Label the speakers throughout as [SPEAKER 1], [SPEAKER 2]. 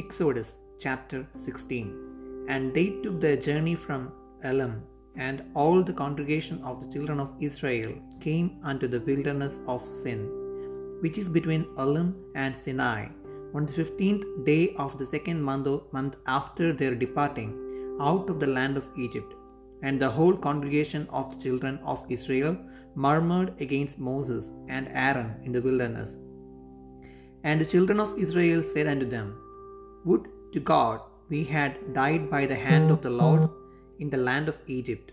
[SPEAKER 1] Exodus chapter 16 And they took their journey from Elim, and all the congregation of the children of Israel came unto the wilderness of Sin, which is between Elim and Sinai, on the fifteenth day of the second month after their departing out of the land of Egypt. And the whole congregation of the children of Israel murmured against Moses and Aaron in the wilderness. And the children of Israel said unto them, Would to God we had died by the hand of the Lord in the land of Egypt,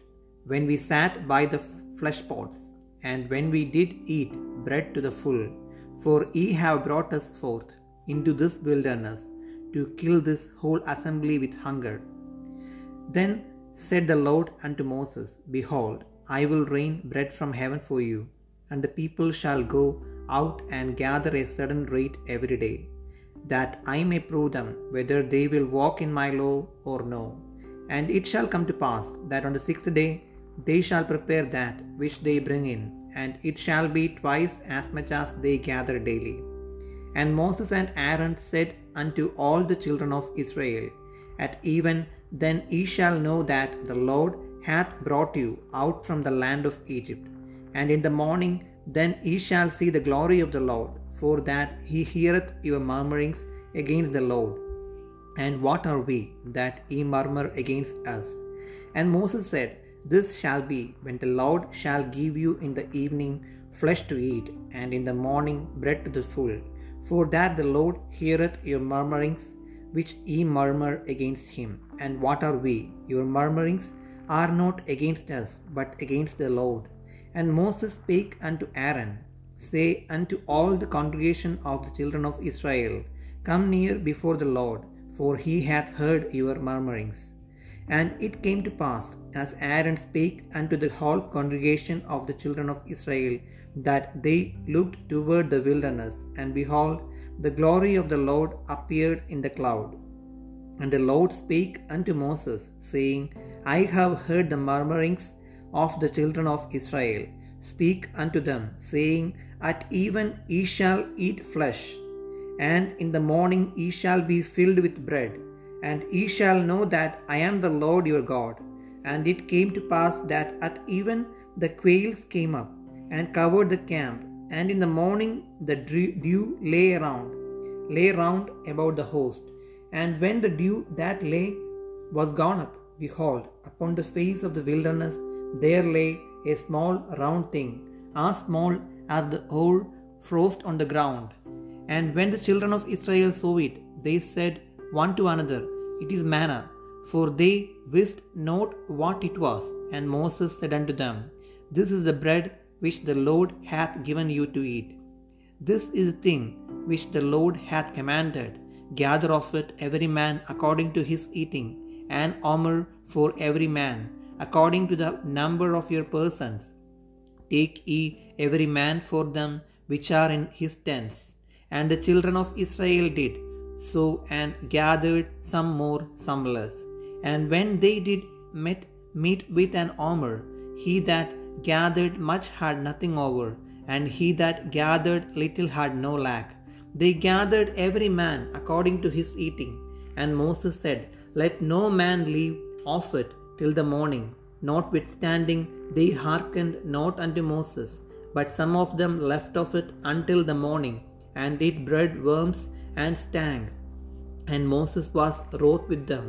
[SPEAKER 1] when we sat by the flesh pots, and when we did eat bread to the full. For ye have brought us forth into this wilderness to kill this whole assembly with hunger. Then said the Lord unto Moses, Behold, I will rain bread from heaven for you, and the people shall go out and gather a certain rate every day, that I may prove them whether they will walk in my law or no. And it shall come to pass that on the sixth day they shall prepare that which they bring in, and it shall be twice as much as they gather daily. And Moses and Aaron said unto all the children of Israel, At even then ye shall know that the Lord hath brought you out from the land of Egypt. And in the morning then ye shall see the glory of the Lord, for that he heareth your murmurings against the Lord. And what are we that ye murmur against us? And Moses said, This shall be when the Lord shall give you in the evening flesh to eat, and in the morning bread to the full. For that the Lord heareth your murmurings which ye murmur against him. And what are we? Your murmurings are not against us, but against the Lord. And Moses spake unto Aaron, Say unto all the congregation of the children of Israel, Come near before the Lord, for he hath heard your murmurings. And it came to pass, as Aaron spake unto the whole congregation of the children of Israel, that they looked toward the wilderness, and behold, the glory of the Lord appeared in the cloud. And the Lord spake unto Moses, saying, I have heard the murmurings of the children of Israel. Speak unto them, saying, At even ye shall eat flesh, and in the morning ye shall be filled with bread, and ye shall know that I am the Lord your God. And it came to pass that at even the quails came up and covered the camp, and in the morning the dew lay around, lay round about the host. And when the dew that lay was gone up, behold, upon the face of the wilderness there lay a small round thing, as small as the hoar frost on the ground. And when the children of Israel saw it, they said one to another, It is manna, for they wist not what it was. And Moses said unto them, This is the bread which the Lord hath given you to eat. This is the thing which the Lord hath commanded. Gather of it every man according to his eating, an omer for every man, according to the number of your persons. Take ye every man for them which are in his tents. And the children of Israel did so, and gathered some more, some less. And when they did met, mete with an omer, he that gathered much had nothing over, and he that gathered little had no lack. They gathered every man according to his eating. And Moses said, Let no man leave off it till the morning. Notwithstanding, they hearkened not unto Moses, but some of them left of it until the morning, and it bred worms and stank. And Moses was wroth with them,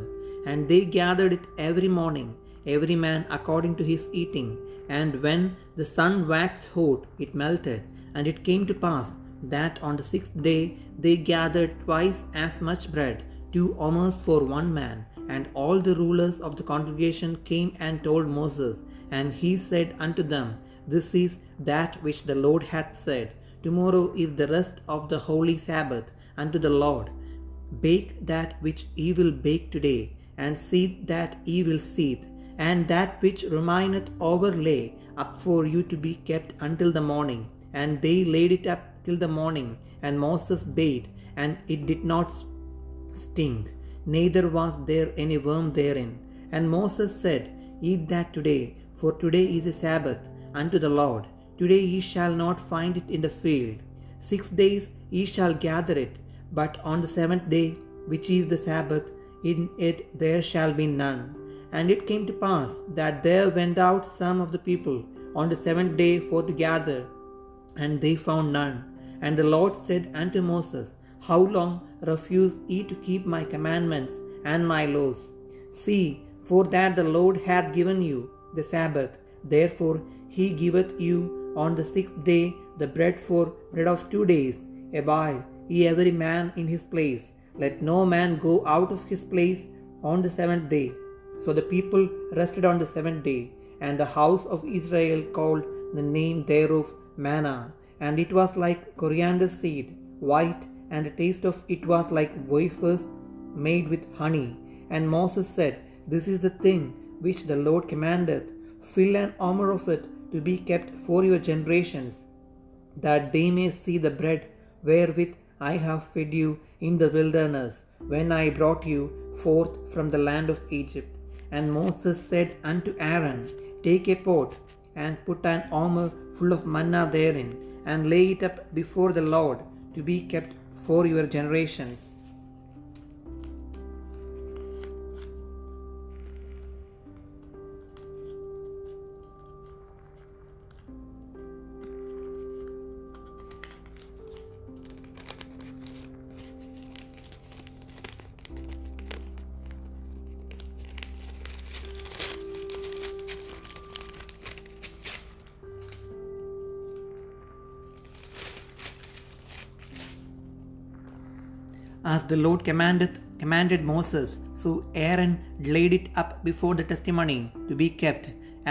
[SPEAKER 1] and they gathered it every morning, every man according to his eating. And when the sun waxed hot, it melted. And it came to pass that on the sixth day they gathered twice as much bread, two omers for one man. And all the rulers of the congregation came and told Moses. And he said unto them, This is that which the Lord hath said. Tomorrow is the rest of the holy Sabbath unto the Lord. Bake that which ye will bake today, and seethe that ye will seethe, and that which remaineth overlay up for you to be kept until the morning. And they laid it up till the morning, and Moses bade, and it did not stink, neither was there any worm therein. And Moses said, Eat that today, for today is a Sabbath unto the Lord. Today ye shall not find it in the field. Six days ye shall gather it, but on the seventh day which is the Sabbath, in it there shall be none. And it came to pass that there went out some of the people on the seventh day for to gather, and they found none. And the Lord said unto Moses, How long refuse ye to keep my commandments and my laws? See, for that the Lord hath given you the Sabbath, therefore he giveth you on the sixth day the bread for bread of two days. Abide ye every man in his place. Let no man go out of his place on the seventh day. So the people rested on the seventh day, and the house of Israel called the name thereof manna, and it was like coriander seed, white, and the taste of it was like wafers made with honey. And Moses said, This is the thing which the Lord commandeth, fill an omer of it to be kept for your generations, that they may see the bread wherewith I have fed you in the wilderness, when I brought you forth from the land of Egypt. And Moses said unto Aaron, Take a pot, and put an omer full of manna therein, and lay it up before the Lord, to be kept for your generations. As the Lord commanded commanded Moses. So Aaron laid it up before the testimony to be kept,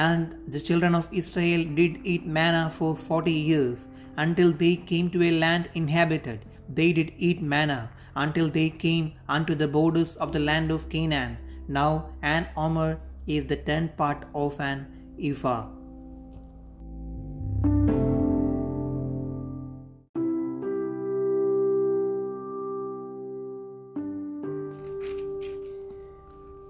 [SPEAKER 1] and the children of Israel did eat manna for forty years, until they came to a land inhabited. They did eat manna until they came unto the borders of the land of Canaan. Now an omer is the tenth part of an ephah.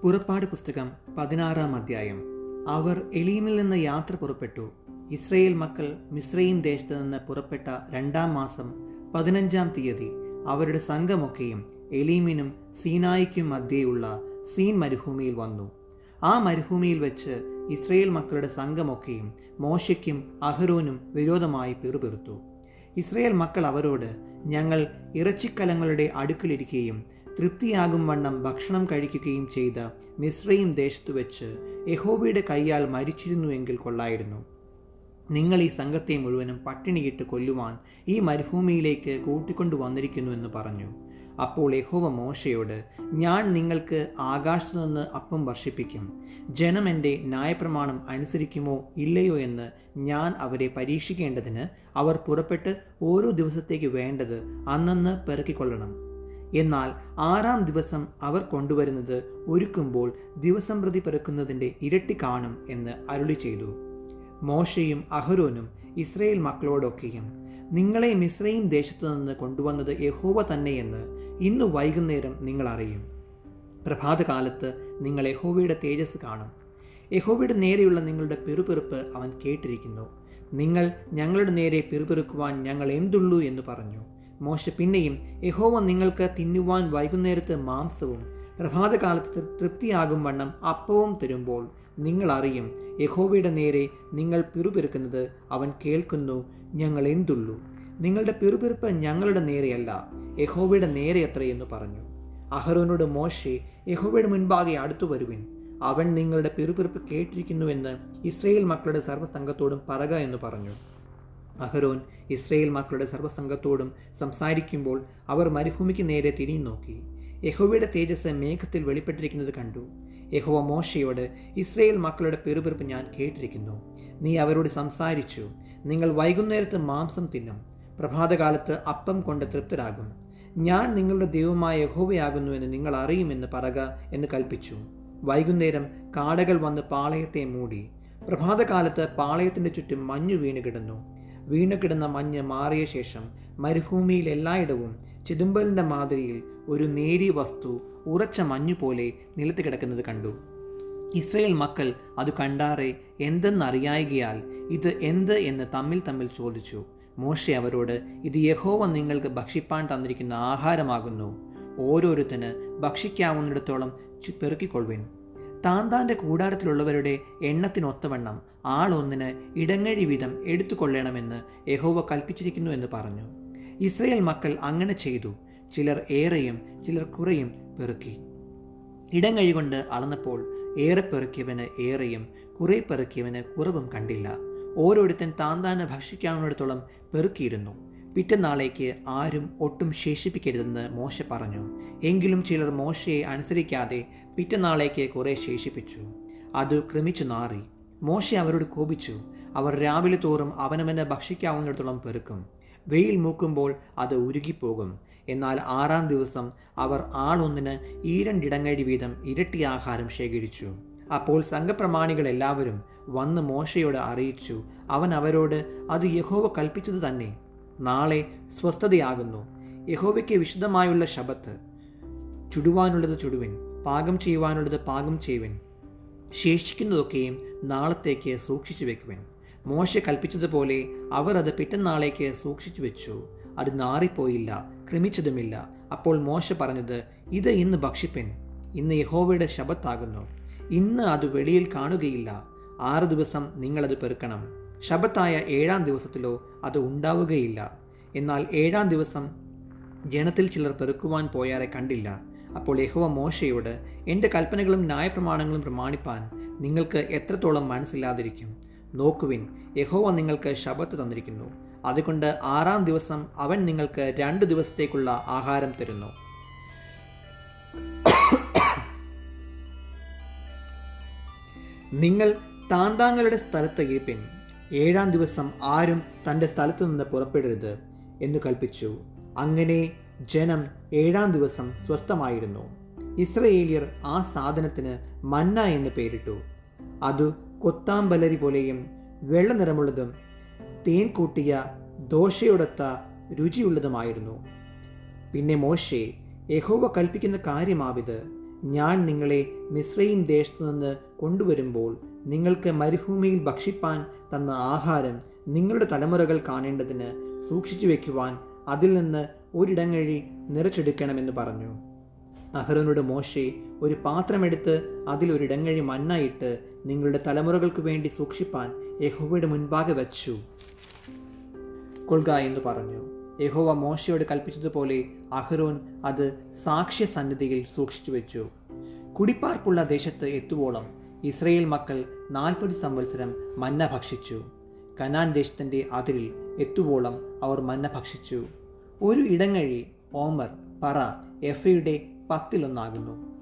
[SPEAKER 1] പുറപ്പാട് പുസ്തകം പതിനാറാം അധ്യായം. അവർ എലീമിൽ നിന്ന് യാത്ര പുറപ്പെട്ടു. Israel മക്കൾ മിശ്രയും ദേശത്ത് നിന്ന് പുറപ്പെട്ട രണ്ടാം മാസം പതിനഞ്ചാം തീയതി അവരുടെ സംഘമൊക്കെയും എലീമിനും സീനായിക്കും മധ്യേയുള്ള സീൻ മരുഭൂമിയിൽ വന്നു. ആ മരുഭൂമിയിൽ വെച്ച് ഇസ്രയേൽ മക്കളുടെ സംഘമൊക്കെയും മോശയ്ക്കും അഹരോനും വിരോധമായി പിറുപിറുത്തു. ഇസ്രയേൽ മക്കൾ അവരോട് ഞങ്ങൾ ഇറച്ചിക്കലങ്ങളുടെ അടുക്കിലിരിക്കുകയും തൃപ്തിയാകും വണ്ണം ഭക്ഷണം കഴിക്കുകയും ചെയ്ത മിശ്രയും ദേശത്തു വെച്ച് യഹോബയുടെ കൈയാൽ മരിച്ചിരുന്നുവെങ്കിൽ കൊള്ളായിരുന്നു. നിങ്ങൾ ഈ സംഘത്തെ മുഴുവനും പട്ടിണിയിട്ട് കൊല്ലുവാൻ ഈ മരുഭൂമിയിലേക്ക് കൂട്ടിക്കൊണ്ടു വന്നിരിക്കുന്നു എന്ന് പറഞ്ഞു. അപ്പോൾ യഹോവ മോശയോട് ഞാൻ നിങ്ങൾക്ക് ആകാശത്തു നിന്ന് അപ്പം വർഷിപ്പിക്കും. ജനം എന്റെ ന്യായപ്രമാണം അനുസരിക്കുമോ ഇല്ലയോ എന്ന് ഞാൻ അവരെ പരീക്ഷിക്കേണ്ടതിന് അവർ പുറപ്പെട്ട് ഓരോ ദിവസത്തേക്ക് വേണ്ടത് അന്നന്ന് പെറുക്കിക്കൊള്ളണം. എന്നാൽ ആറാം ദിവസം അവർ കൊണ്ടുവരുന്നത് ഒരുക്കുമ്പോൾ ദിവസം പ്രതി പെറുക്കുന്നതിന്റെ ഇരട്ടി കാണും എന്ന് അരുളി ചെയ്തു. മോശയും അഹരോനും ഇസ്രയേൽ മക്കളോടൊക്കെയും നിങ്ങളെ മിശ്രയും ദേശത്തു നിന്ന് കൊണ്ടുവന്നത് യഹോവ തന്നെയെന്ന് ഇന്ന് വൈകുന്നേരം നിങ്ങൾ അറിയും. പ്രഭാതകാലത്ത് നിങ്ങൾ യഹോവയുടെ തേജസ് കാണും. യഹോവയുടെ നേരെയുള്ള നിങ്ങളുടെ പെറുപെറുപ്പ് അവൻ കേട്ടിരിക്കുന്നു. നിങ്ങൾ ഞങ്ങളുടെ നേരെ പെറുപെറുക്കുവാൻ ഞങ്ങൾ എന്തുള്ളൂ എന്ന് പറഞ്ഞു. മോശ പിന്നെയും യഹോവ നിങ്ങൾക്ക് തിന്നുവാൻ വൈകുന്നേരത്ത് മാംസവും പ്രഭാതകാലത്ത് തൃപ്തിയാകും വണ്ണം അപ്പവും തരുമ്പോൾ നിങ്ങൾ അറിയും യഹോവയുടെ നേരെ നിങ്ങൾ പിറുപിറുക്കുന്നത് അവൻ കേൾക്കുന്നു ഞങ്ങൾ എന്തുള്ളൂ? നിങ്ങളുടെ പിറുപിറുപ്പ് ഞങ്ങളുടെ നേരെയല്ല യഹോവയുടെ നേരെ എത്രയെന്ന് പറഞ്ഞു. അഹരോനോട് മോശെ യഹോവയുടെ മുൻപാകെ അടുത്തു വരുവിൻ. അവൻ നിങ്ങളുടെ പിറുപിറുപ്പ് കേട്ടിരിക്കുന്നുവെന്ന് ഇസ്രയേൽ മക്കളുടെ സർവസംഘത്തോടും പറക എന്ന് പറഞ്ഞു. അഹരോൻ ഇസ്രയേൽ മക്കളുടെ സർവസംഘത്തോടും സംസാരിക്കുമ്പോൾ അവർ മരുഭൂമിക്ക് നേരെ തിരിഞ്ഞു നോക്കി. യഹോവയുടെ തേജസ് മേഘത്തിൽ വെളിപ്പെട്ടിരിക്കുന്നത് കണ്ടു. യഹോവ മോശയോട് ഇസ്രയേൽ മക്കളുടെ പെറുപെറുപ്പ് ഞാൻ കേട്ടിരിക്കുന്നു. നീ അവരോട് സംസാരിച്ചു. നിങ്ങൾ വൈകുന്നേരത്ത് മാംസം തിന്നും. പ്രഭാതകാലത്ത് അപ്പം കൊണ്ട് തൃപ്തരാകും. ഞാൻ നിങ്ങളുടെ ദൈവമായ യഹോവയാകുന്നു എന്ന് നിങ്ങൾ അറിയുമെന്ന് പറക എന്ന് കൽപ്പിച്ചു വൈകുന്നേരം കാടകൾ വന്ന് പാളയത്തെ മൂടി. പ്രഭാതകാലത്ത് പാളയത്തിന്റെ ചുറ്റും മഞ്ഞു വീണ് കിടന്നു. വീണു കിടന്ന മഞ്ഞ് മാറിയ ശേഷം മരുഭൂമിയിൽ എല്ലായിടവും ചിദംബലിന്റെ മാതിരിയിൽ ഒരു നേരിയ വസ്തു ഉറച്ച മഞ്ഞു പോലെ നിലത്ത് കിടക്കുന്നത് കണ്ടു. ഇസ്രയേൽ മക്കൾ അത് കണ്ടാറെ എന്തെന്നറിയായികയാൽ ഇത് എന്ത് എന്ന് തമ്മിൽ തമ്മിൽ ചോദിച്ചു. മോശെ അവരോട് ഇത് യഹോവ നിങ്ങൾക്ക് ഭക്ഷിപ്പാൻ തന്നിരിക്കുന്ന ആഹാരമാകുന്നു. ഓരോരുത്തന് ഭക്ഷിക്കാവുന്നിടത്തോളം ചു- പെറുക്കിക്കൊള്ളുവിൻ താന്റെ കൂടാരത്തിലുള്ളവരുടെ എണ്ണത്തിനൊത്തവണ്ണം ആളൊന്നിന് ഇടങ്ങഴി വീതം എടുത്തുകൊള്ളണമെന്ന് യഹോവ കൽപ്പിച്ചിരിക്കുന്നു എന്ന് പറഞ്ഞു. ഇസ്രയേൽ മക്കൾ അങ്ങനെ ചെയ്തു. ചിലർ ഏറെയും ചിലർ കുറയും പെറുക്കി. ഇടങ്ങഴി കൊണ്ട് അളന്നപ്പോൾ ഏറെ പെറുക്കിയവന് ഏറെയും കുറേ പെറുക്കിയവന് കുറവും കണ്ടില്ല. ഓരോരുത്തൻ താന്താന് ഭക്ഷിക്കാവുന്നിടത്തോളം പെറുക്കിയിരുന്നു. പിറ്റന്നാളേക്ക് ആരും ഒട്ടും ശേഷിപ്പിക്കരുതെന്ന് മോശ പറഞ്ഞു. എങ്കിലും ചിലർ മോശയെ അനുസരിക്കാതെ പിറ്റന്നാളേക്ക് കുറെ ശേഷിപ്പിച്ചു. അത് ക്രമിച്ചു നാറി. മോശ അവരോട് കോപിച്ചു. അവർ രാവിലെ തോറും അവനവന് ഭക്ഷിക്കാവുന്നിടത്തോളം പെറുക്കും. വെയിൽ മൂക്കുമ്പോൾ അത് ഉരുകിപ്പോകും. എന്നാൽ ആറാം ദിവസം അവർ ആളൊന്നിന് ഈരണ്ടിടങ്ങഴി വീതം ഇരട്ടി ആഹാരം ശേഖരിച്ചു. അപ്പോൾ സംഘപ്രമാണികൾ എല്ലാവരും വന്ന് മോശയോട് അറിയിച്ചു. അവൻ അവരോട് അത് യഹോവ കൽപ്പിച്ചത് തന്നെ. നാളെ സ്വസ്ഥതയാകുന്നു. യഹോവയ്ക്ക് വിശുദ്ധമായുള്ള ശബത്ത് ചുടുവാനുള്ളത് ചുടുവിൻ പാകം ചെയ്യുവാനുള്ളത് പാകം ചെയ്യുവിൻ. ശേഷിക്കുന്നതൊക്കെയും നാളത്തേക്ക് സൂക്ഷിച്ചു വെക്കുവിൻ. മോശ കൽപ്പിച്ചതുപോലെ അവർ അത് പിറ്റന്നാളേക്ക് സൂക്ഷിച്ചു വെച്ചു. അത് നാറിപ്പോയില്ല ക്രമിച്ചതുമില്ല. അപ്പോൾ മോശ പറഞ്ഞത് ഇത് ഇന്ന് ഭക്ഷിപ്പിൻ. ഇന്ന് യഹോവയുടെ ശബത്താകുന്നു ഇന്ന് അത് വെളിയിൽ കാണുകയില്ല. ആറ് ദിവസം നിങ്ങളത് പെറുക്കണം. ശബത്തായ ഏഴാം ദിവസത്തിലോ അത് ഉണ്ടാവുകയില്ല. എന്നാൽ ഏഴാം ദിവസം ജനത്തിൽ ചിലർ പെറുക്കുവാൻ പോയാരെ കണ്ടില്ല. അപ്പോൾ യഹോവ മോശയോട് എന്റെ കൽപ്പനകളും ന്യായപ്രമാണങ്ങളും പ്രമാണിപ്പാൻ നിങ്ങൾക്ക് എത്രത്തോളം മനസ്സില്ലാതിരിക്കും? നോക്കുവിൻ യഹോവ നിങ്ങൾക്ക് ശബത്ത് തന്നിരിക്കുന്നു. അതുകൊണ്ട് ആറാം ദിവസം അവൻ നിങ്ങൾക്ക് രണ്ട് ദിവസത്തേക്കുള്ള ആഹാരം തരുന്നു. നിങ്ങൾ താന്താങ്ങളുടെ സ്ഥലത്ത് ഇരിപ്പിൻ. ഏഴാം ദിവസം ആരും തന്റെ സ്ഥലത്തു നിന്ന് പുറപ്പെടരുത് എന്ന് കൽപ്പിച്ചു. അങ്ങനെ ജനം ഏഴാം ദിവസം സ്വസ്ഥമായിരുന്നു. ഇസ്രയേലിയർ ആ സാധനത്തിന് മന്ന എന്ന് പേരിട്ടു. അത് കൊത്താമ്പലരി പോലെയും വെള്ള നിറമുള്ളതും തേൻ കൂട്ടിയ ദോശയോടൊത്ത രുചിയുള്ളതുമായിരുന്നു. പിന്നെ മോശെ യഹോവ കൽപ്പിക്കുന്ന കാര്യമാവിത് ഞാൻ നിങ്ങളെ മിശ്രയും ദേശത്തു നിന്ന് കൊണ്ടുവരുമ്പോൾ നിങ്ങൾക്ക് മരുഭൂമിയിൽ ഭക്ഷിപ്പാൻ തന്ന ആഹാരം നിങ്ങളുടെ തലമുറകൾ കാണേണ്ടതിന് സൂക്ഷിച്ചു വയ്ക്കുവാൻ അതിൽ നിന്ന് ഒരിടങ്ങഴി നിറച്ചെടുക്കണമെന്ന് പറഞ്ഞു. അഹ്റോനോട് മോശെ ഒരു പാത്രമെടുത്ത് അതിൽ കഴി മണ്ണായിട്ട് നിങ്ങളുടെ തലമുറകൾക്ക് വേണ്ടി സൂക്ഷിപ്പാൻ യഹോവയുടെ മുൻപാകെ വച്ചു. കൊള്ളുക എന്ന് പറഞ്ഞു. യഹോവ മോശയോട് കൽപ്പിച്ചതുപോലെ അഹ്റോൻ അത് സാക്ഷ്യ സന്നിധിയിൽ സൂക്ഷിച്ചു വെച്ചു. കുടിപ്പാർപ്പുള്ള ദേശത്ത് എത്തുവോളം ഇസ്രയേൽ മക്കൾ നാൽപ്പത് സംവത്സരം മന്ന ഭക്ഷിച്ചു. കനാൻ ദേശത്തിന്റെ അതിരിൽ എത്തുവോളം അവർ മന്ന ഭക്ഷിച്ചു. ഒരു ഇടങ്ങഴി ഓമർ പറ എഫയുടെ പത്തിലൊന്നാകുന്നു.